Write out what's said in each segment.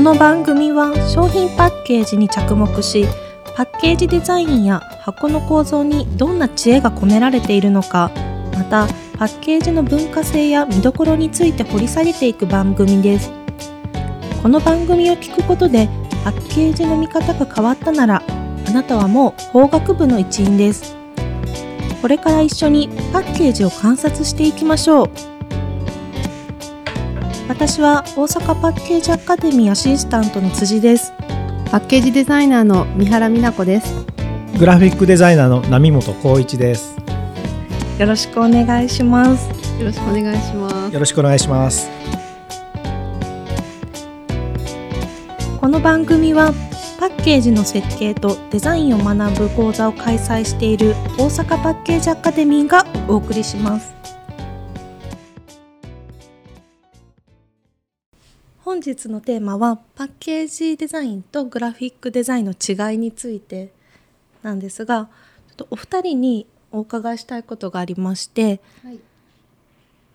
この番組は商品パッケージに着目しパッケージデザインや箱の構造にどんな知恵が込められているのかまたパッケージの文化性や見どころについて掘り下げていく番組です。この番組を聞くことでパッケージの見方が変わったならあなたはもう法学部の一員です。これから一緒にパッケージを観察していきましょう。私は大阪パッケージアカデミーアシスタントの辻です。パッケージデザイナーの三原美奈子です。グラフィックデザイナーの波本光一です。よろしくお願いします。よろしくお願いします。よろしくお願いします。この番組はパッケージの設計とデザインを学ぶ講座を開催している大阪パッケージアカデミーがお送りします本日のテーマはパッケージデザインとグラフィックデザインの違いについてなんですがちょっとお二人にお伺いしたいことがありましてはい。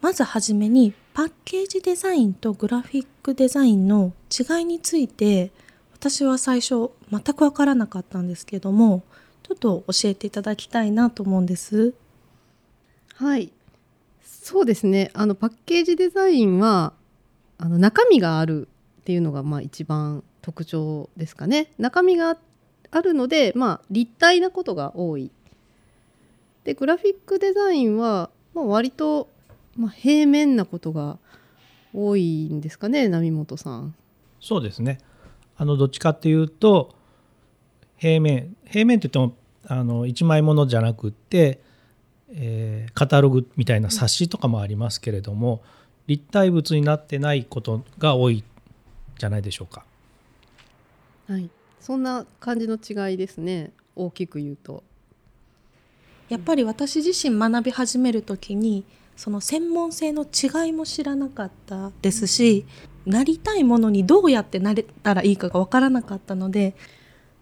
まずはじめにパッケージデザインとグラフィックデザインの違いについて私は最初全く分からなかったんですけどもちょっと教えていただきたいなと思うんです。はい。そうですね。あのパッケージデザインはあの中身があるっていうのがまあ一番特徴ですかね。中身があるのでまあ立体なことが多い。でグラフィックデザインは、まあ、割と、まあ、平面なことが多いんですかね波本さん。そうですね。あのどっちかっていうと平面平面って言ってもあの一枚ものじゃなくって、えーカタログみたいな冊子とかもありますけれども、立体物になってないことが多いじゃないでしょうか。はい。そんな感じの違いですね。大きく言うと。やっぱり私自身学び始める時にその専門性の違いも知らなかったですし、なりたいものにどうやってなれたらいいかが分からなかったので。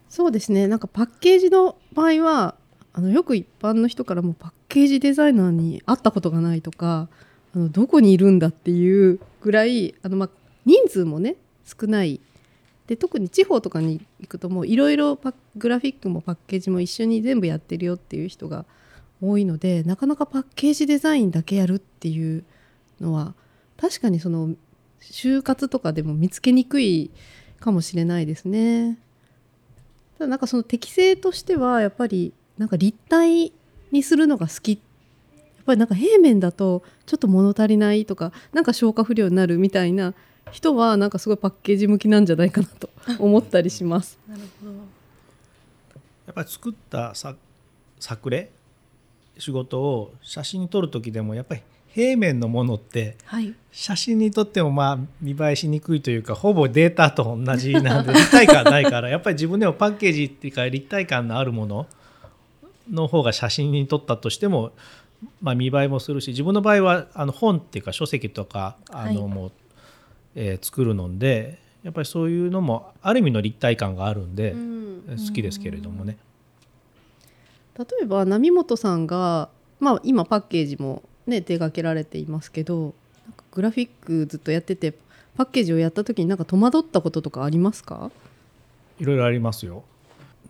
そうですね。なんかパッケージの場合はあのよく一般の人からもパッケージデザイナーに会ったことがないとかあのどこにいるんだっていうぐらいあの、まあ、人数もね少ないで特に地方とかに行くともういろいろグラフィックもパッケージも一緒に全部やってるよっていう人が多いのでなかなかパッケージデザインだけやるっていうのは確かにその就活とかでも見つけにくいかもしれないですね。ただなんかその適性としてはやっぱりなんか立体にするのが好きやっぱりなんか平面だとちょっと物足りないとかなんか消化不良になるみたいな人はなんかすごいパッケージ向きなんじゃないかなと 思ったりします。なるほど。やっぱり作ったさ作例？仕事を写真に撮る時でもやっぱり平面のものってはい。写真に撮ってもまあ見栄えしにくいというかほぼデータと同じなんで立体感ないからやっぱり自分でもパッケージっていうか立体感のあるものの方が写真に撮ったとしても、まあ、見栄えもするし自分の場合はあの本っていうか書籍とかあのはいもう、えー作るのでやっぱりそういうのもある意味の立体感があるんで好きですけれどもね。例えば波本さんが、まあ、今パッケージも、ね、手掛けられていますけどグラフィックずっとやっててパッケージをやった時になんか戸惑ったこととかありますか？いろいろありますよ。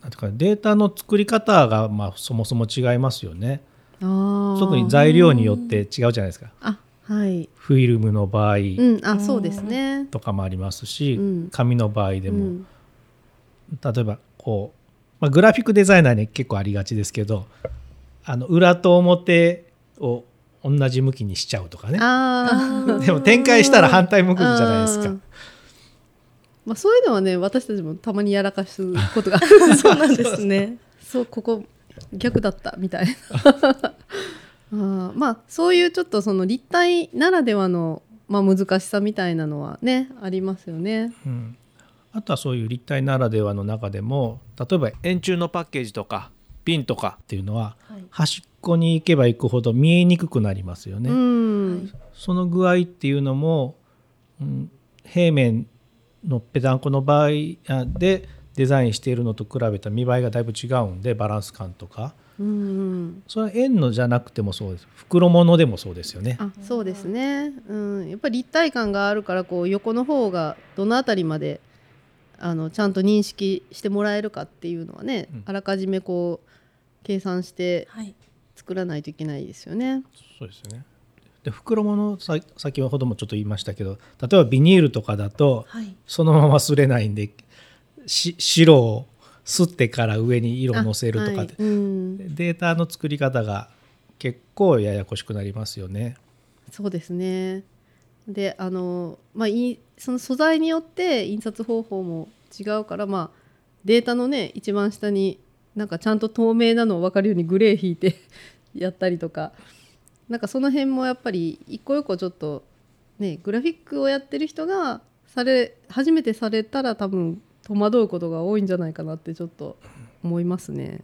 なんていうかデータの作り方がまあそもそも違いますよね。特に材料によって違うじゃないですか。あはい、フィルムの場合うん、あそうですね。とかもありますし、うん。紙の場合でも、うん。例えばこう、まあ、グラフィックデザイナーに結構ありがちですけどあの裏と表を同じ向きにしちゃうとかね。でも展開したら反対向くじゃないですか。うん。まあ、そういうのはね私たちもたまにやらかすことが そうなんですね。そうここ逆だったみたいな あーまあそういうちょっとその立体ならではの、まあ、難しさみたいなのはねありますよね。うん、あとはそういう立体ならではの中でも例えば円柱のパッケージとかピンとかっていうのははい端っこに行けば行くほど見えにくくなりますよね。うんその具合っていうのも、うん、平面のペタンコの場合あでデザインしているのと比べた見栄えがだいぶ違うんでバランス感とか。うんうん。それは円のじゃなくてもそうです。袋物でもそうですよね。あそうですね、うん、やっぱり立体感があるからこう横の方がどの辺りまであのちゃんと認識してもらえるかっていうのはね、うん。あらかじめこう計算してはい。作らないといけないですよね。そうですよね。で袋物さ先ほどもちょっと言いましたけど例えばビニールとかだとはい。そのまま擦れないんでし白を擦ってから上に色をのせるとかって、あはいうん、データの作り方が結構ややこしくなりますよね。そうですね。であのまあいいその素材によって印刷方法も違うからまあデータのね一番下になんかちゃんと透明なのを分かるようにグレー引いて やったりとかなんかその辺もやっぱり一個一個ちょっとねグラフィックをやってる人がされ初めてされたら多分戸惑うことが多いんじゃないかなってちょっと思いますね。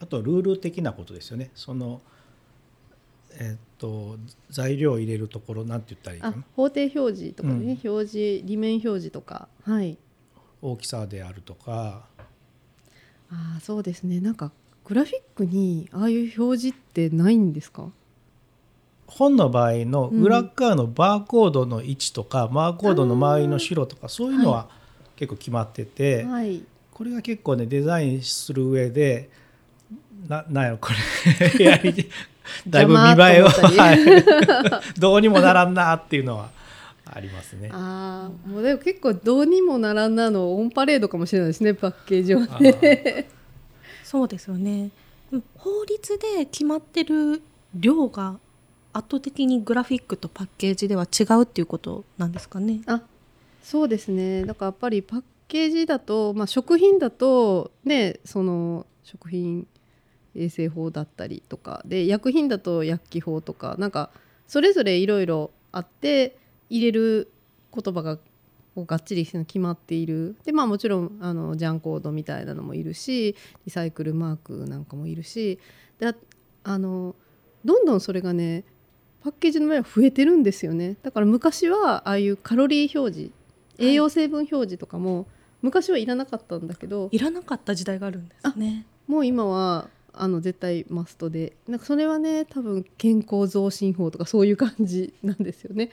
あとルール的なことですよね。そのえっと材料を入れるところなんて言ったらいいかあな法定表示とかね、表示裏面表示とか。はい。大きさであるとか。ああそうですね。なんかグラフィックにああいう表示ってないんですか？本の場合の裏側のバーコードの位置とか、バーコードの周りの白とかそういうのは結構決まってて、はい。これが結構ねデザインする上でななんやろこれ。やりだいぶ見栄えを、はい、どうにもならんなっていうのはありますね。ああもうでも結構どうにもならんなのオンパレードかもしれないですねパッケージはあねー。そうですよね。法律で決まってる量が圧倒的にグラフィックとパッケージでは違うっていうことなんですかね。あそうですね。だからやっぱりパッケージだと、まあ、食品だとねその食品衛生法だったりとかで薬品だと薬機法とかなんかそれぞれいろいろあって入れる言葉がこうがっちり決まっている。でまあもちろんあのジャンコードみたいなのもいるしリサイクルマークなんかもいるしであのどんどんそれがねパッケージの場合は増えてるんですよね。だから昔はああいうカロリー表示栄養成分表示とかも昔はいらなかったんだけど、いらなかった時代があるんですねもう今はあの絶対マストでなんかそれはね多分健康増進法とかそういう感じなんですよね。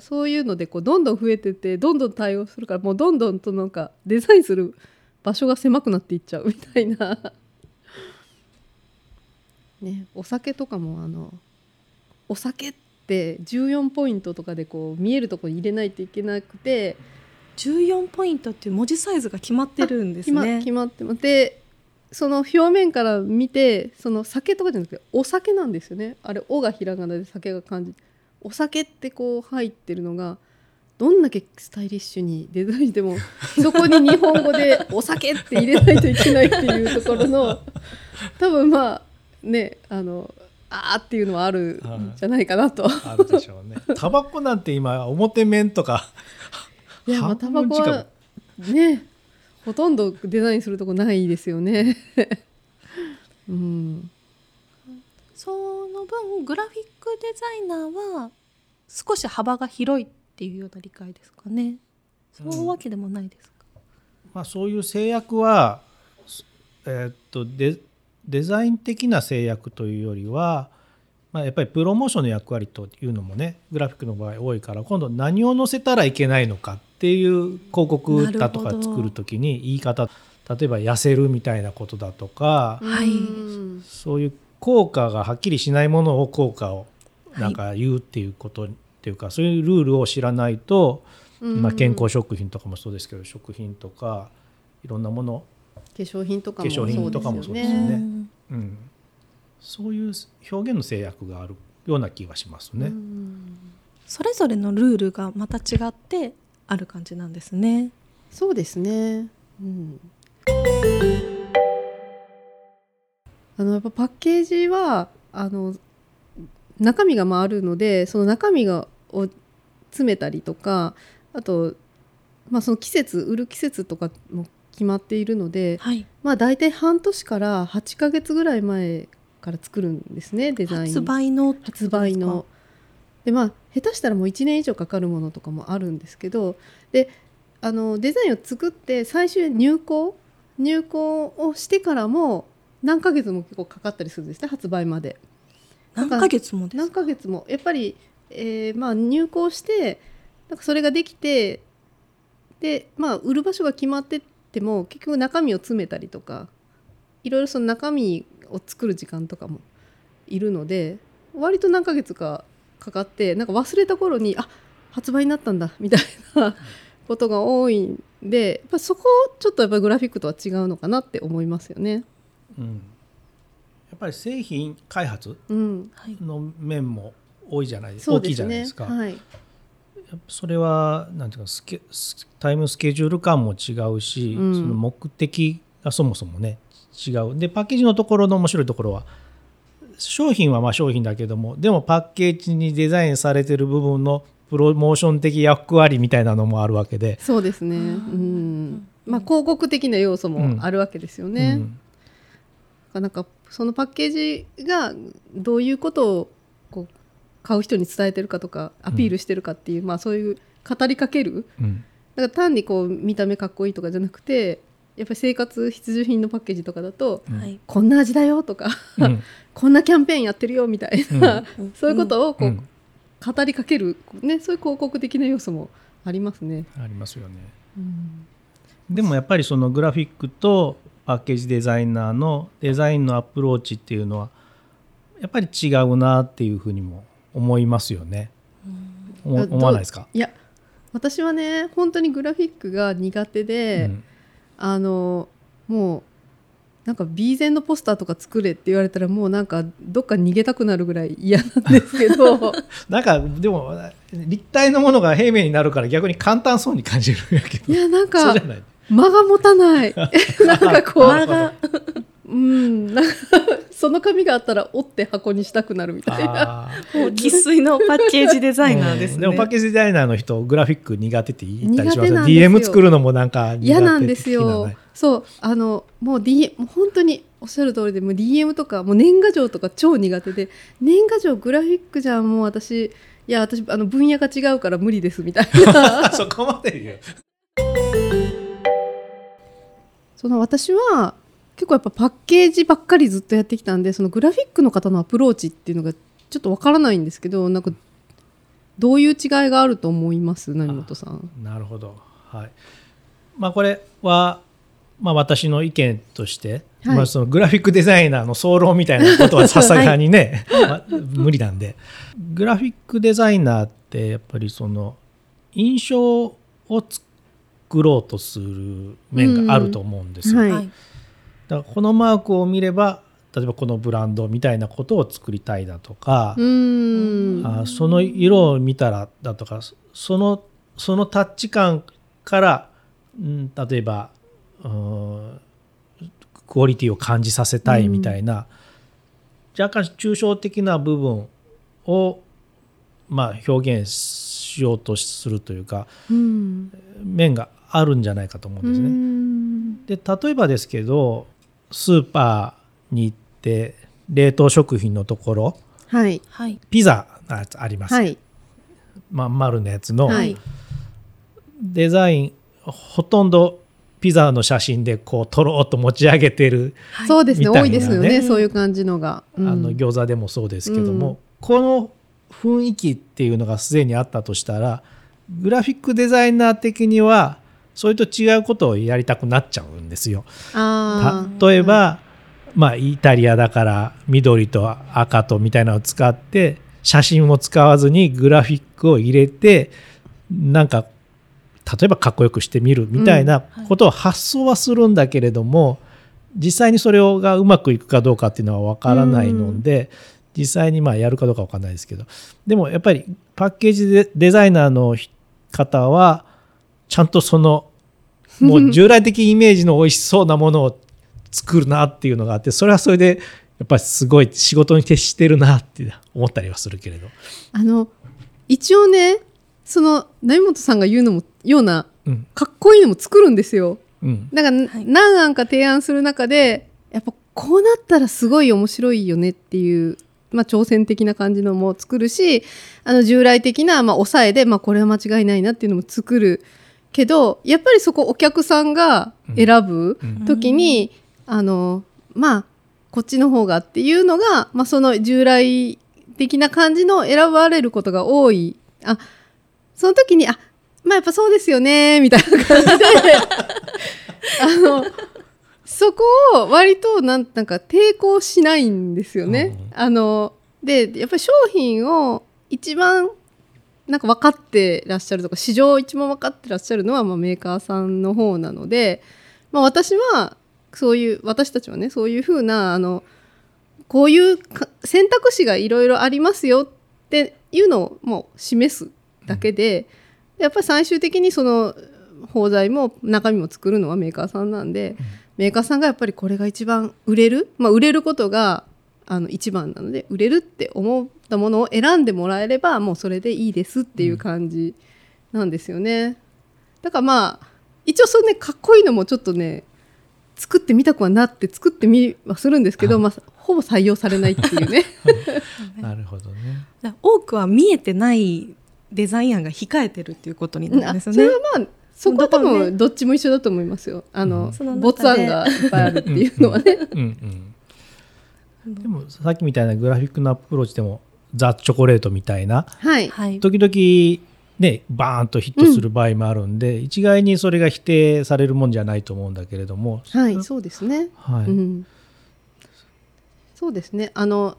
そういうのでこうどんどん増えてってどんどん対応するからもうどんどんとなんかデザインする場所が狭くなっていっちゃうみたいな。ねお酒とかもあのお酒って14ポイントとかでこう見えるところに入れないといけなくて14ポイントっていう文字サイズが決まってるんです決まね決まってますでその表面から見てその酒とかじゃなくてお酒なんですよねあれ「お」がひらがなで酒が漢字お酒ってこう入ってるのがどんだけスタイリッシュにデザインしても そこに日本語で「お酒」って入れないといけないっていうところの多分まあねあのあーっていうのはあるんじゃないかなと。あるでしょうね。タバコなんて今表面とかいやまあ半タバコはねほとんどデザインするとこないですよね。うん、その分グラフィックデザイナーは少し幅が広いっていうような理解ですかね。そういうわけでもないですか、まあ、そういう制約は、えーっとデデザイン的な制約というよりは、まあ、やっぱりプロモーションの役割というのもねグラフィックの場合多いから今度何を載せたらいけないのかっていう広告だとか作る時に言い方例えば痩せるみたいなことだとか、はい。うんそういう効果がはっきりしないものを効果をなんか言うっていうこと、っていうかそういうルールを知らないと、まあ、健康食品とかもそうですけど食品とかいろんなもの化粧品とかも化粧品とかもそうですよね。うん、そういう表現の制約があるような気がしますね。うんそれぞれのルールがまた違ってある感じなんですねそうですね。うん、あのやっぱパッケージはあの中身がまああるのでその中身がを詰めたりとかあと、まあ、その季節売る季節とかも決まっているので、はいまあ、大体半年から8ヶ月ぐらい前から作るんですねデザイン。発売の発売の。でまあ下手したらもう1年以上かかるものとかもあるんですけどであのデザインを作って最終入稿？入稿をしてからも何ヶ月も結構かかったりするんですね発売まで。何ヶ月もです何かヶ月も。やっぱり、えーまあ、入稿してなんかそれができてでまあ売る場所が決まってっても結局中身を詰めたりとかいろいろその中身を作る時間とかもいるので割と何ヶ月かかかってなんか忘れた頃にあ発売になったんだみたいなことが多いんでやっぱそこちょっとやっぱりグラフィックとは違うのかなって思いますよね。うん、やっぱり製品開発うん、はいの面も多いじゃないですか、大きいじゃないですか。はい、やっぱそれはなんていうかスケスタイムスケジュール感も違うし、うん。その目的がそもそもね違う。でパッケージのところの面白いところは商品はまあ商品だけどもでもパッケージにデザインされてる部分のプロモーション的役割みたいなのもあるわけで、そうですね。うん、まあ広告的な要素もあるわけですよね。うん。なんかそのパッケージがどういうことをこう買う人に伝えてるかとかアピールしてるかっていう、まあそういう語りかける。うん。だから単にこう見た目かっこいいとかじゃなくてやっぱり生活必需品のパッケージとかだと、こんな味だよとかうん。こんなキャンペーンやってるよみたいな、うん。そういうことをこう、うん。語りかける、ね、そういう広告的な要素もありますね。ありますよね。うん。でもやっぱりそのグラフィックとパッケージデザイナーのデザインのアプローチっていうのはやっぱり違うなっていうふうにも思いますよね。思わないですか、いや私はね本当にグラフィックが苦手で、うんあのもうなんか B 前のポスターとか作れって言われたらもうなんかどっか逃げたくなるぐらい嫌なんですけど。なんかでも立体のものが平面になるから逆に簡単そうに感じるんやけど。いやなんか間が持たない。なんかこう。間が。うんなんかその紙があったら折って箱にしたくなるみたいな。生粋のパッケージデザイナーですね。うんでもパッケージデザイナーの人グラフィック苦手って言ったりしますよ苦手なんですよ。DM 作るのもなんか苦手嫌なんですよ。ね。そう。あのもう D もう本当におっしゃる通りでもう DM とかもう年賀状とか超苦手で年賀状グラフィックじゃんもう私いや私あの分野が違うから無理ですみたいな。そこまで言う。その私は結構やっぱパッケージばっかりずっとやってきたんでそのグラフィックの方のアプローチっていうのがちょっとわからないんですけどなんかどういう違いがあると思います？成本さん。なるほど。はい。まあこれはまあ私の意見として、はいまあそのグラフィックデザイナーの総論みたいなことはさすがにね、まあ無理なんで、グラフィックデザイナーってやっぱりその印象を作ろうとする面があると思うんですよ。はいはい。だからこのマークを見れば例えばこのブランドみたいなことを作りたいだとかあその色を見たらだとかそのそのタッチ感から、うん、例えばうんクオリティを感じさせたいみたいな、若干抽象的な部分を、まあ、表現しようとするというかうん。面があるんじゃないかと思うんですね。うん。で例えばですけどスーパーに行って冷凍食品のところはい。はい。ピザがあります、はい。まん丸のやつのはい。デザインほとんどピザの写真でこう撮ろうと持ち上げてる、はい。そうですね。多いですよね。そういう感じのが。うん。あの餃子でもそうですけども、うん。この雰囲気っていうのがすでにあったとしたらグラフィックデザイナー的にはそれと違うことをやりたくなっちゃうんですよ。例えば、まあ、イタリアだから緑と赤とみたいなのを使って写真も使わずにグラフィックを入れてなんか例えばかっこよくしてみるみたいなことを発想はするんだけれども、実際にそれがうまくいくかどうかっていうのは分からないので、実際にまあやるかどうか分かんないですけど。でもやっぱりパッケージデデザイナーの方はちゃんとその もう従来的イメージの美味しそうなものを作るなっていうのがあってそれはそれでやっぱりすごい仕事に徹してるなって思ったりはするけれど、あの一応ねその成本さんが言うのもようなうん。かっこいいのも作るんですよ。うん。だから、はい。何案か提案する中でやっぱこうなったらすごい面白いよねっていう、まあ、挑戦的な感じのも作るしあの従来的な、まあ、抑えで、まあ、これは間違いないなっていうのも作るけどやっぱりそこお客さんが選ぶうん。時に、あのまあこっちの方がっていうのが、まあ、その従来的な感じの選ばれることが多い。あその時にあまあやっぱそうですよねみたいな感じで。あのそこを割となんなんか抵抗しないんですよね。あのでやっぱり商品を一番なんか分かってらっしゃるとか市場を一番分かってらっしゃるのはまあメーカーさんの方なので、まあ、私はそういう私たちはねそういうふうなあのこういうか選択肢がいろいろありますよっていうのをもう示すだけで、やっぱり最終的にその包材も中身も作るのはメーカーさんなんで、メーカーさんがやっぱりこれが一番売れる、まあ、売れることがあの一番なので売れるって思ったものを選んでもらえればもうそれでいいですっていう感じなんですよね。だからまあ一応そうねかっこいいのもちょっとね作ってみたくはなって作ってみはするんですけど、まあ、ほぼ採用されないっていうね。なるほどね。多くは見えてないデザイン案が控えてるっていうことになるんですよねそれ。はまあそこは多分どっちも一緒だと思いますよ。あの、没案がいっぱいあるっていうのはね。うんうん。でもさっきみたいなグラフィックのアプローチでもザ・チョコレートみたいなはい。はい。時々ねバーンとヒットする場合もあるんで、一概にそれが否定されるもんじゃないと思うんだけれども、はい、そうですね。はいうん、そうですね。あの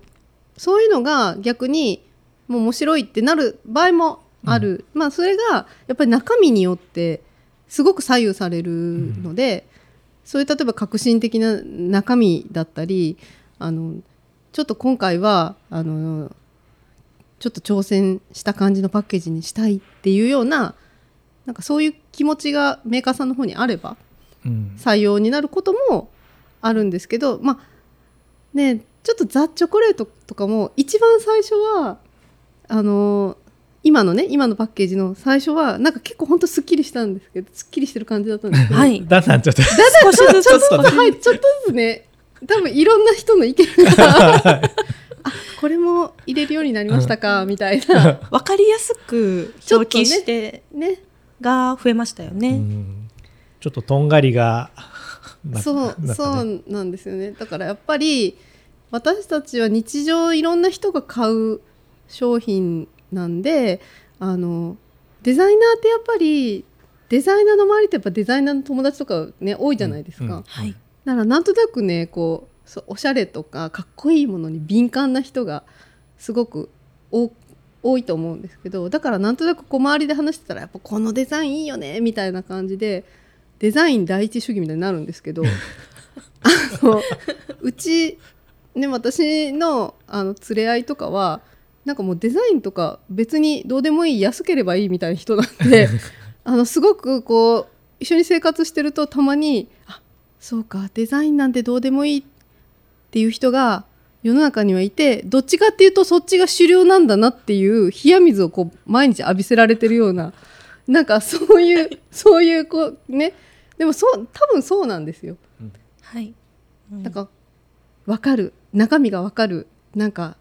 そういうのが逆にもう面白いってなる場合もある。まあそれがやっぱり中身によってすごく左右されるので、そういう例えば革新的な中身だったり、あのちょっと今回はあのちょっと挑戦した感じのパッケージにしたいっていうようななんかそういう気持ちがメーカーさんの方にあればうん。採用になることもあるんですけどまあねちょっとザ・チョコレートとかも一番最初はあの今のね今のパッケージの最初はなんか結構ほんとすっきりしたんですけどすっきりしてる感じだったんですけど、はい。だんだんちょっと少しずつ。ちょっとはいちょっとずつね多分いろんな人の意見が。あこれも入れるようになりましたか、みたいな。わかりやすく表記してね。が増えましたようね。ん。ちょっととんがりが。なそうね。そうなんですよね。だからやっぱり私たちは日常いろんな人が買う商品なんであのデザイナーってやっぱりデザイナーの周りってやっぱデザイナーの友達とかね多いじゃないですか、うん。うん。はい。だからなんとなくねこうそうおしゃれとかかっこいいものに敏感な人がすごく多多いと思うんですけどだからなんとなくこう周りで話してたらやっぱこのデザインいいよねみたいな感じでデザイン第一主義みたいになるんですけど あのうち、ね、私のあの連れ合いとかはなんかもうデザインとか別にどうでもいい安ければいいみたいな人なんで あのすごくこう一緒に生活してるとたまにあそうかデザインなんてどうでもいいっていう人が世の中にはいてどっちかっていうとそっちが主流なんだなっていう冷や水をこう毎日浴びせられてるようななんかそういう そういうこうね。でもそう多分そうなんですよ。はい。うん。なんか分かる。中身が分かる。なんか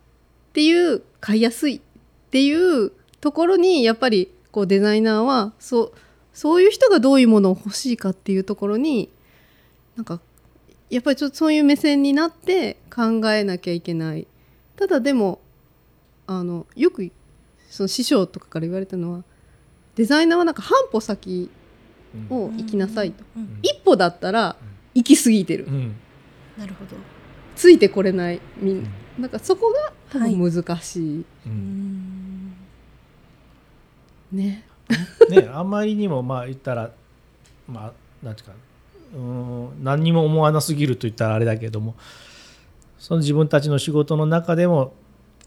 っていう買いやすいっていうところにやっぱりこうデザイナーはそうそういう人がどういうものを欲しいかっていうところになんかやっぱりちょっとそういう目線になって考えなきゃいけない。ただでもあのよくその師匠とかから言われたのはデザイナーはなんか半歩先を行きなさいと、うん。一歩だったら行き過ぎてる、うん。なるほど。ついてこれないみんな。ん。かそこが多分難しい、ううんん。ね。ね、あまりにもまあ言ったらまあなんていうかうーん何にも思わなすぎると言ったらあれだけどもその自分たちの仕事の中でも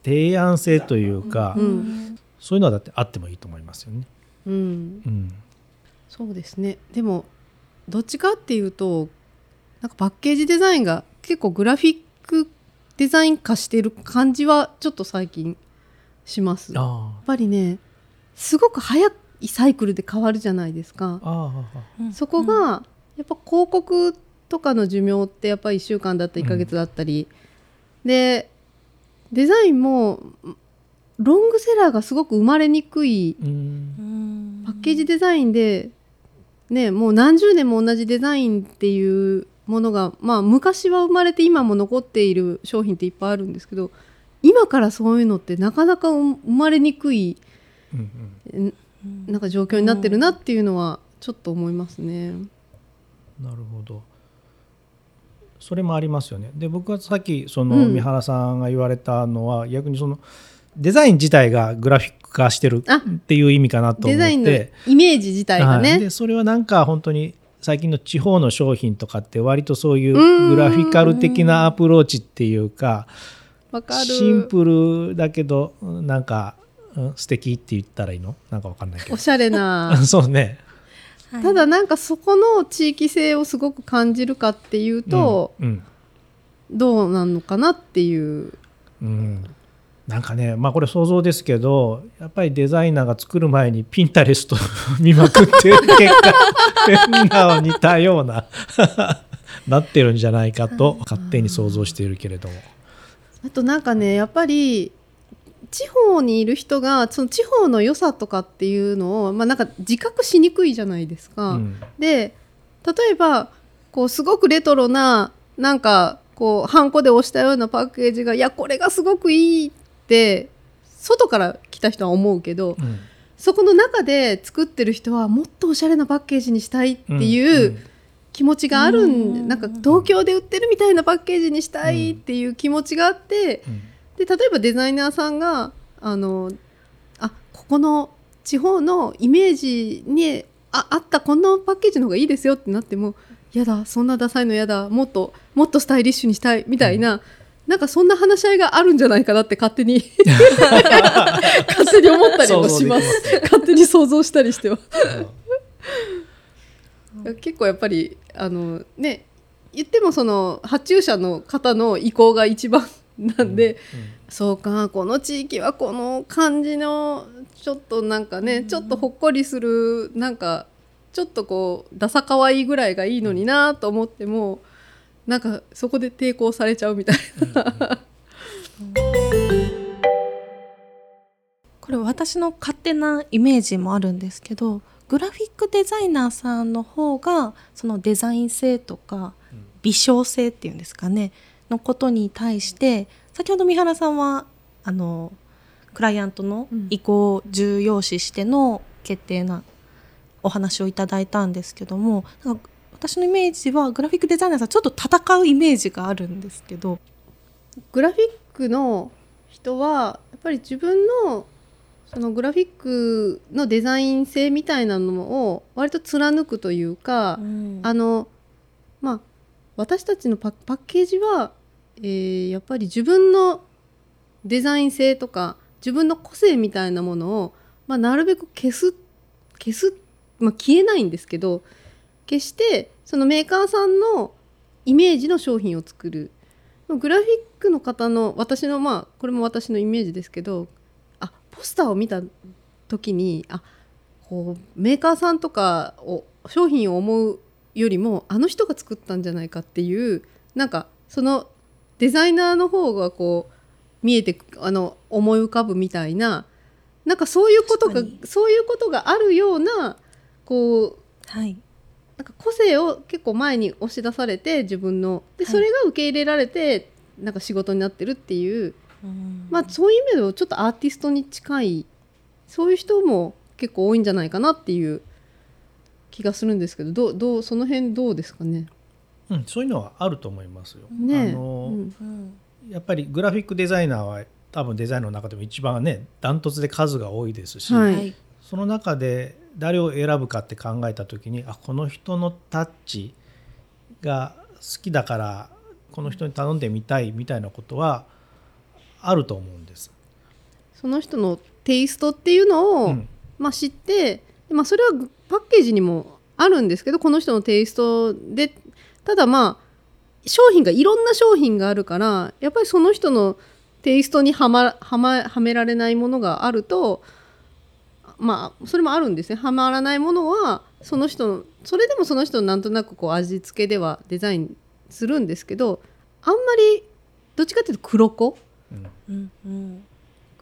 提案性というか、うん。そういうのはだってあってもいいと思いますよね。うん。うん。そうですね。でもどっちかっていうとなんかパッケージデザインが結構グラフィックデザイン化してる感じはちょっと最近します。やっあぱりねすごく早いサイクルで変わるじゃないですか。そこがやっぱ広告とかの寿命ってやっぱり1週間だったり1ヶ月だったり、でデザインもロングセラーがすごく生まれにくいうん。うんパッケージデザインで、ね、もう何十年も同じデザインっていうものが、まあ、昔は生まれて今も残っている商品っていっぱいあるんですけど今からそういうのってなかなか生まれにくいうんんうん。なんか状況になってるなっていうのはちょっと思いますね。なるほど。それもありますよね。で僕はさっきそのうん。三原さんが言われたのは、逆にそのデザイン自体がグラフィック化してるあっていう意味かなと思って。デザインのイメージ自体がはい。ね。でそれはなんか本当に最近の地方の商品とかって割とそういううん。グラフィカル的なアプローチっていうかわかる。シンプルだけどなんかうん素敵って言ったらいいの？なんかわかんないけど。おしゃれな。そうねはいただなんかそこの地域性をすごく感じるかっていうと、うんどうなのかなっていう。うんなんかねまあこれ想像ですけどやっぱりデザイナーが作る前にピンタレスト 見まくってる結果みんなは似たようななってるんじゃないかと勝手に想像しているけれども。あとなんかねやっぱり地方にいる人がその地方の良さとかっていうのを、まあ、なんか自覚しにくいじゃないですか。うん。で例えばこうすごくレトロななんかこうハンコで押したようなパッケージがいやこれがすごくいいって外から来た人は思うけど、うん。そこの中で作ってる人はもっとおしゃれなパッケージにしたいっていう気持ちがあるん、うん。なんか東京で売ってるみたいなパッケージにしたいっていう気持ちがあって、うんで例えばデザイナーさんがあのあここの地方のイメージにああったこのパッケージの方がいいですよってなってもやだそんなダサいのやだもっともっとスタイリッシュにしたいみたいな、なんかそんな話し合いがあるんじゃないかなって勝手に 勝手に思ったりもします。勝手に想像したりしてはうん。結構やっぱりあのね言ってもその発注者の方の意向が一番なんで、そうかこの地域はこの感じのちょっとなんかね、ちょっとほっこりするなんかちょっとこうダサかわいいぐらいがいいのになと思ってもなんかそこで抵抗されちゃうみたいな。これ私の勝手なイメージもあるんですけどグラフィックデザイナーさんの方がそのデザイン性とか微小性っていうんですかねのことに対して先ほど三原さんはあのクライアントの意向を重要視しての決定なお話をいただいたんですけどもなんか私のイメージはグラフィックデザイナーさんちょっと戦うイメージがあるんですけど。グラフィックの人はやっぱり自分のそのグラフィックのデザイン性みたいなのを割と貫くというか、あのまあ私たちのパッケージは、えーやっぱり自分のデザイン性とか自分の個性みたいなものを、まあ、なるべく消す消す、まあ、消えないんですけど決してそのメーカーさんのイメージの商品を作る。グラフィックの方の私のまあこれも私のイメージですけどあポスターを見た時にあこうメーカーさんとかを商品を思うよりもあの人が作ったんじゃないかっていうなんかそのデザイナーの方がこう見えてくあの思い浮かぶみたいななんかそういうことがそういうことがあるようなこうはい。なんか個性を結構前に押し出されて自分の。ではい。それが受け入れられて、なんか仕事になってるっていう、うん。まあそういう意味ではちょっとアーティストに近いそういう人も結構多いんじゃないかなっていう気がするんですけどどうどうその辺どうですかね？うん、そういうのはあると思いますよ。ねえあのうんうんやっぱりグラフィックデザイナーは多分デザインの中でも一番ねダントツで数が多いですし、はいはいその中で誰を選ぶかって考えた時にあこの人のタッチが好きだからこの人に頼んでみたいみたいなことはあると思うんです。その人のテイストっていうのを、うんまあ、知って、でまあ、それはぐパッケージにもあるんですけどこの人のテイストで。ただまあ商品がいろんな商品があるからやっぱりその人のテイストにはまはまはめられないものがあるとまあそれもあるんですね。はまらないものはその人のそれでもその人のなんとなくこう味付けではデザインするんですけどあんまりどっちかっていうと黒子？うん。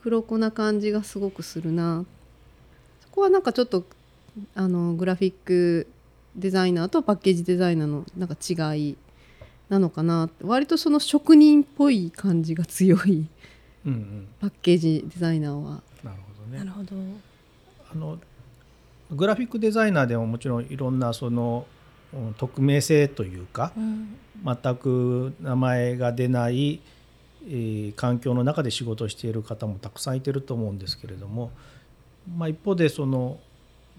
黒子な感じがすごくするな。そこはなんかちょっとあのグラフィックデザイナーとパッケージデザイナーのなんか違いなのかな割とその職人っぽい感じが強いうんうん。パッケージデザイナーは。なるほどね。なるほど。あのグラフィックデザイナーでももちろんいろんなそのうん匿名性というかうん。全く名前が出ない、えー環境の中で仕事をしている方もたくさんいてると思うんですけれども、まあ、一方でその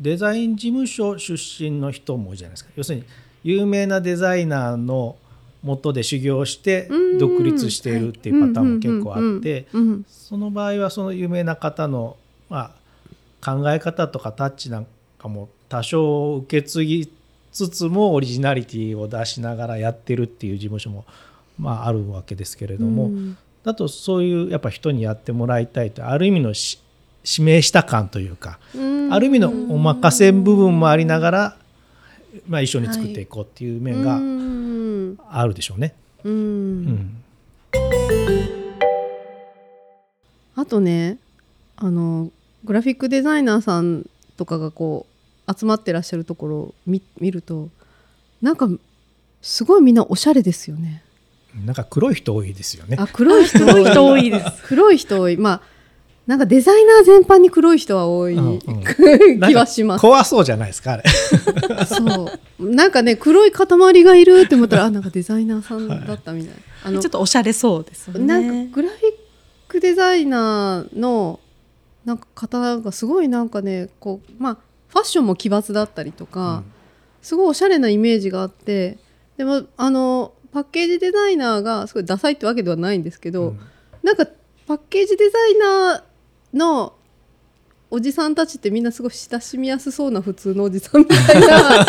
デザイン事務所出身の人も多いじゃないですか。要するに有名なデザイナーの元で修行してうん。独立しているっていうパターンも結構あってその場合はその有名な方の、まあ、考え方とかタッチなんかも多少受け継ぎつつもオリジナリティを出しながらやってるっていう事務所も、まあ、あるわけですけれども、うん。だとそういうやっぱ人にやってもらいたいとある意味のし指名した感というか、うんある意味のお任せ部分もありながら、まあ、一緒に作っていこうっていう面うがんあるでしょうね。あとねあのグラフィックデザイナーさんとかがこう集まってらっしゃるところを見見るとなんかすごいみんなおしゃれですよね。なんか黒い人多いですよね。あ黒い人黒い人多いです。黒い人多い まあなんかデザイナー全般に黒い人は多い、うんうん気はします。怖そうじゃないですかあれ。そうなんかね黒い塊がいるって思ったらあなんかデザイナーさんだったみたいな。あのちょっとおしゃれそうですよね。なんかグラフィックデザイナーのなんか方がすごいなんかねこうまあファッションも奇抜だったりとか、すごいおしゃれなイメージがあってでもあのパッケージデザイナーがすごいダサいってわけではないんですけど、うんなんかパッケージデザイナーのおじさんたちってみんなすごい親しみやすそうな普通のおじさんみたいな。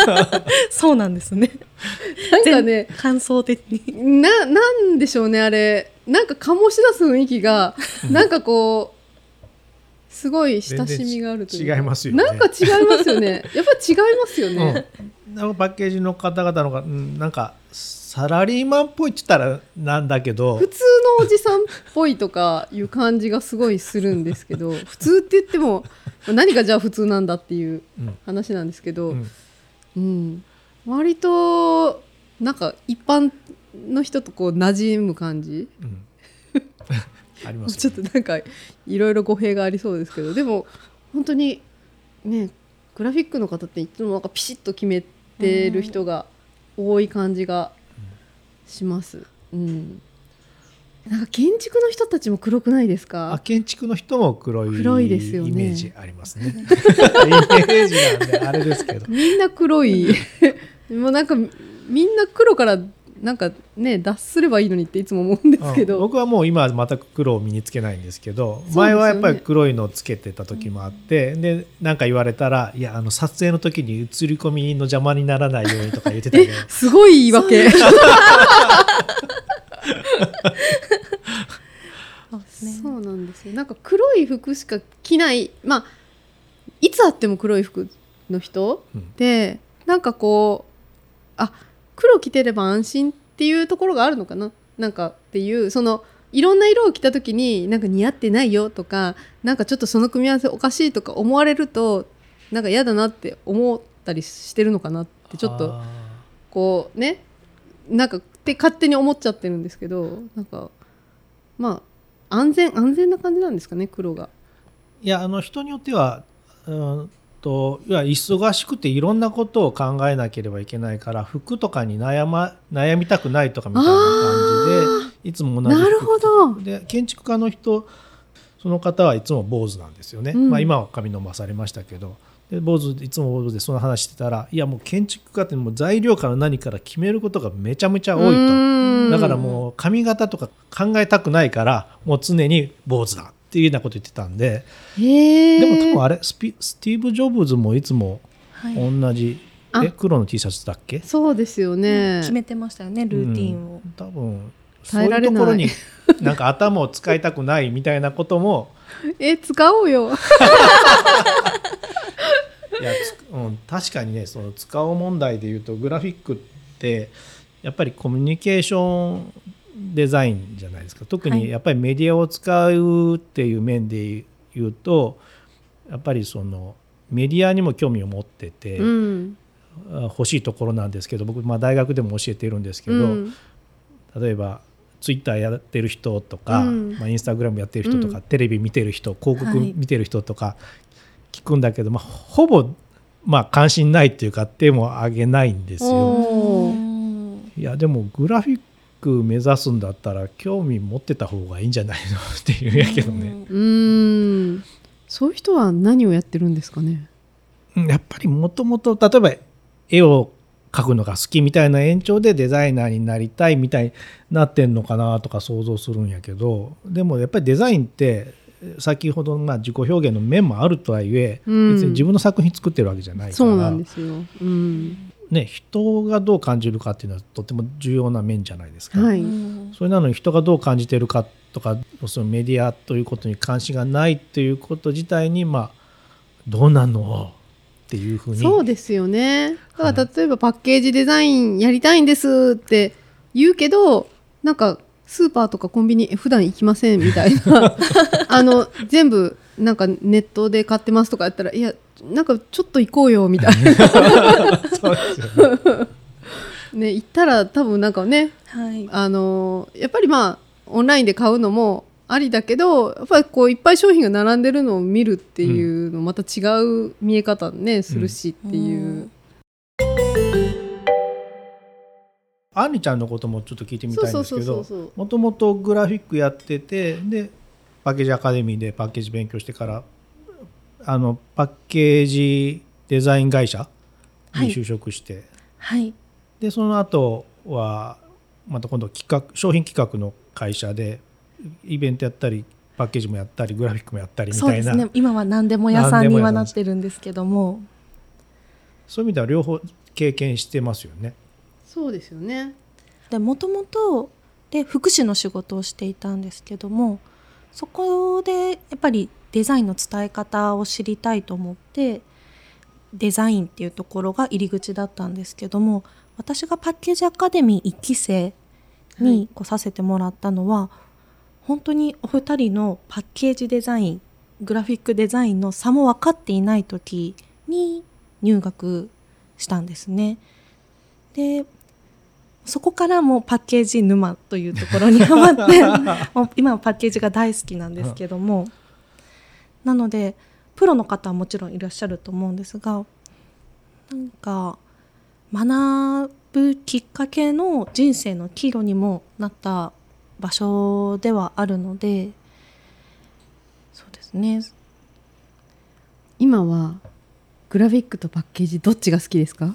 そうなんですね。なんかね感想的に。ななんでしょうねあれ。なんか醸し出す雰囲気がなんかこうすごい親しみがあるという違いますよね。なんか違いますよね。やっぱり違いますよね、うん、なんかパッケージの方々のが、うん、なんかサラリーマンっぽいって言ったらなんだけど普通のおじさんっぽいとかいう感じがすごいするんですけど 普通って言っても何がじゃあ普通なんだっていううん話なんですけど、うん。うん、割となんか一般の人とこう馴染む感じ？うん。ありますちょっとなんかいろいろ語弊がありそうですけどでも本当にねグラフィックの方っていつもなんかピシッと決めてる人が多い感じがします。うん、なんか建築の人たちも黒くないですあか建築の人も黒い黒いですよねイメージありますね。イメージなんであれですけど。みんな黒い もうなんかみんな黒からなんかね脱すればいいのにっていつも思うんですけど、うん僕はもう今は全く黒を身につけないんですけどね。前はやっぱり黒いのをつけてた時もあって、でなんか言われたら「いやあの撮影の時に映り込みの邪魔にならないように」とか言ってたけど。すごい言い訳。そうなんですよ。なんか黒い服しか着ないまあいつあっても黒い服の人うん。でなんかこうあ黒着てれば安心っていうところがあるのかな？なんかっていうそのいろんな色を着た時になんか似合ってないよとかなんかちょっとその組み合わせおかしいとか思われるとなんか嫌だなって思ったりしてるのかなってちょっとあこうねなんかって勝手に思っちゃってるんですけどなんかまあ安全安全な感じなんですかね黒が。ーいやあの人によってはうんといや忙しくていろんなことを考えなければいけないから服とかに悩,、ま、悩みたくないとかみたいな感じでいつも同じ服なるほど。で建築家の人その方はいつも坊主なんですよね、うん。まあ、今は髪伸ばされましたけど。で坊主いつも坊主でその話してたらいやもう建築家ってもう材料から何から決めることがめちゃめちゃ多いと。だからもう髪型とか考えたくないからもう常に坊主だっていうようなこと言ってたんで。でも多分あれスピスティーブ・ジョブズもいつもはい。同じ、あえ黒の T シャツだっけ？そうですよね。決めてましたよねルーティンを。うん多分そういうところになんか頭を使いたくないみたいなこともえ使おうよ。いやつうん、確かにねその使おう問題でいうとグラフィックってやっぱりコミュニケーションデザインじゃないですか。特はい。にやっぱりメディアを使うっていう面で言うとやっぱりそのメディアにも興味を持ってて、うん。あ欲しいところなんですけど僕、まあ、大学でも教えているんですけど、うん。例えばツイッターやってる人とか、うん。まあ、インスタグラムやってる人とか、うん。テレビ見てる人広告はい。見てる人とか聞くんだけど、まあ、ほぼまあ関心ないっていうか手も挙げないんですよ。いやでもグラフィック目指すんだったら興味持ってた方がいいんじゃないのっていうんやけどね。うーん。そういう人は何をやってるんですかね？うんやっぱりもともと例えば絵を描くのが好きみたいな延長でデザイナーになりたいみたいになってんのかなとか想像するんやけどでもやっぱりデザインって先ほどまあ自己表現の面もあるとはいえ、うん。別に自分の作品作ってるわけじゃないから。そうなんですよ、うんね、人がどう感じるかっていうのはとても重要な面じゃないですか。はい、うんそれなのに人がどう感じてるかとかそのメディアということに関心がないっていうこと自体にまあどうなんの？っていうふうに。そうですよね。だはから例えばパッケージデザインやりたいんですって言うけどなんかスーパーとかコンビニえ普段行きませんみたいな。あの全部なんかネットで買ってますとかやったらいやなんかちょっと行こうよみたいな。そうですよね。ね行ったら多分なんかねはい。あのやっぱりまあオンラインで買うのもありだけどやっぱりこういっぱい商品が並んでるのを見るっていうのまた違う見え方ねするしっていう、アンリちゃんのこともちょっと聞いてみたいんですけどそうそうそうそう。もともとグラフィックやっててでパッケージアカデミーでパッケージ勉強してからあのパッケージデザイン会社に就職して、はい。でその後はまた今度企画商品企画の会社でイベントやったりパッケージもやったりグラフィックもやったりみそうたいな。ですね。今は何でも屋さんにはなってるんですけども。そういう意味では両方経験してますよね。そうですよね。でもともとで福祉の仕事をしていたんですけどもそこでやっぱりデザインの伝え方を知りたいと思ってデザインっていうところが入り口だったんですけども私がパッケージアカデミー1期生はいにこうさせてもらったのは、本当にお二人のパッケージデザイングラフィックデザインの差も分かっていない時に入学したんですね。でそこからもうパッケージ沼というところにハマって もう今はパッケージが大好きなんですけども、なのでプロの方はもちろんいらっしゃると思うんですがなんか学ぶきっかけの人生の岐路にもなった場所ではあるのでそうですね。今はグラフィックとパッケージどっちが好きですか？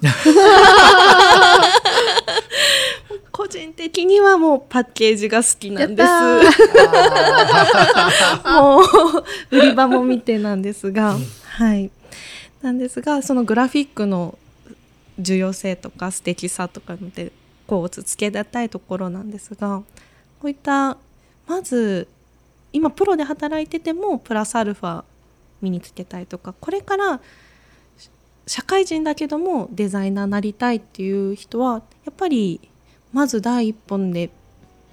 個人的にはもうパッケージが好きなんです。や もう売り場も見てなんですが、はい。なんですが、そのグラフィックの重要性とか素敵さとかでこうつけがたいところなんですが、こういったまず今プロで働いててもプラスアルファ身につけたいとか、これから社会人だけどもデザイナーなりたいっていう人はやっぱりまず第一本で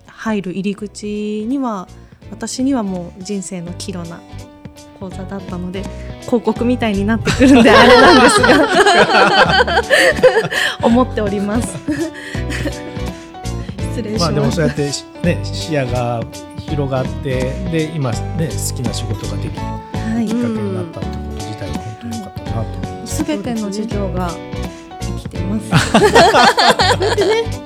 入る入り口には私にはもう人生の岐路な講座だったので広告みたいになってくるんであれなんですが 思っております。失礼しました、まあでもそうやってしね視野が広がってで今ね好きな仕事ができるはいきっかけになったってこと自体は本当に良かったなと思います。すべての授業が生きてます。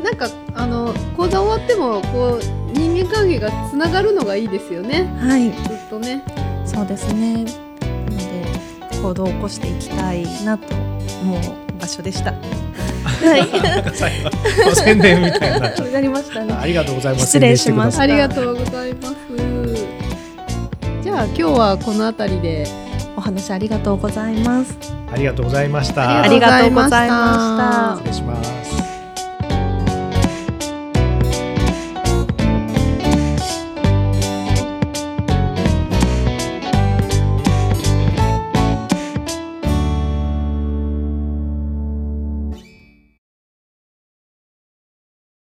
なんかあの講座終わってもこう人間関係がつながるのがいいですよね。はい。ずっとね。そうですね。なので行動を起こしていきたいなと思う場所でした。はい。宣伝みたいにななりましたねた。ありがとうござい。ます。失礼しましたありがとうございます。じゃあ今日はこの辺りで。お話ありがとうございますありがとうございました。ありがとうございました失礼します。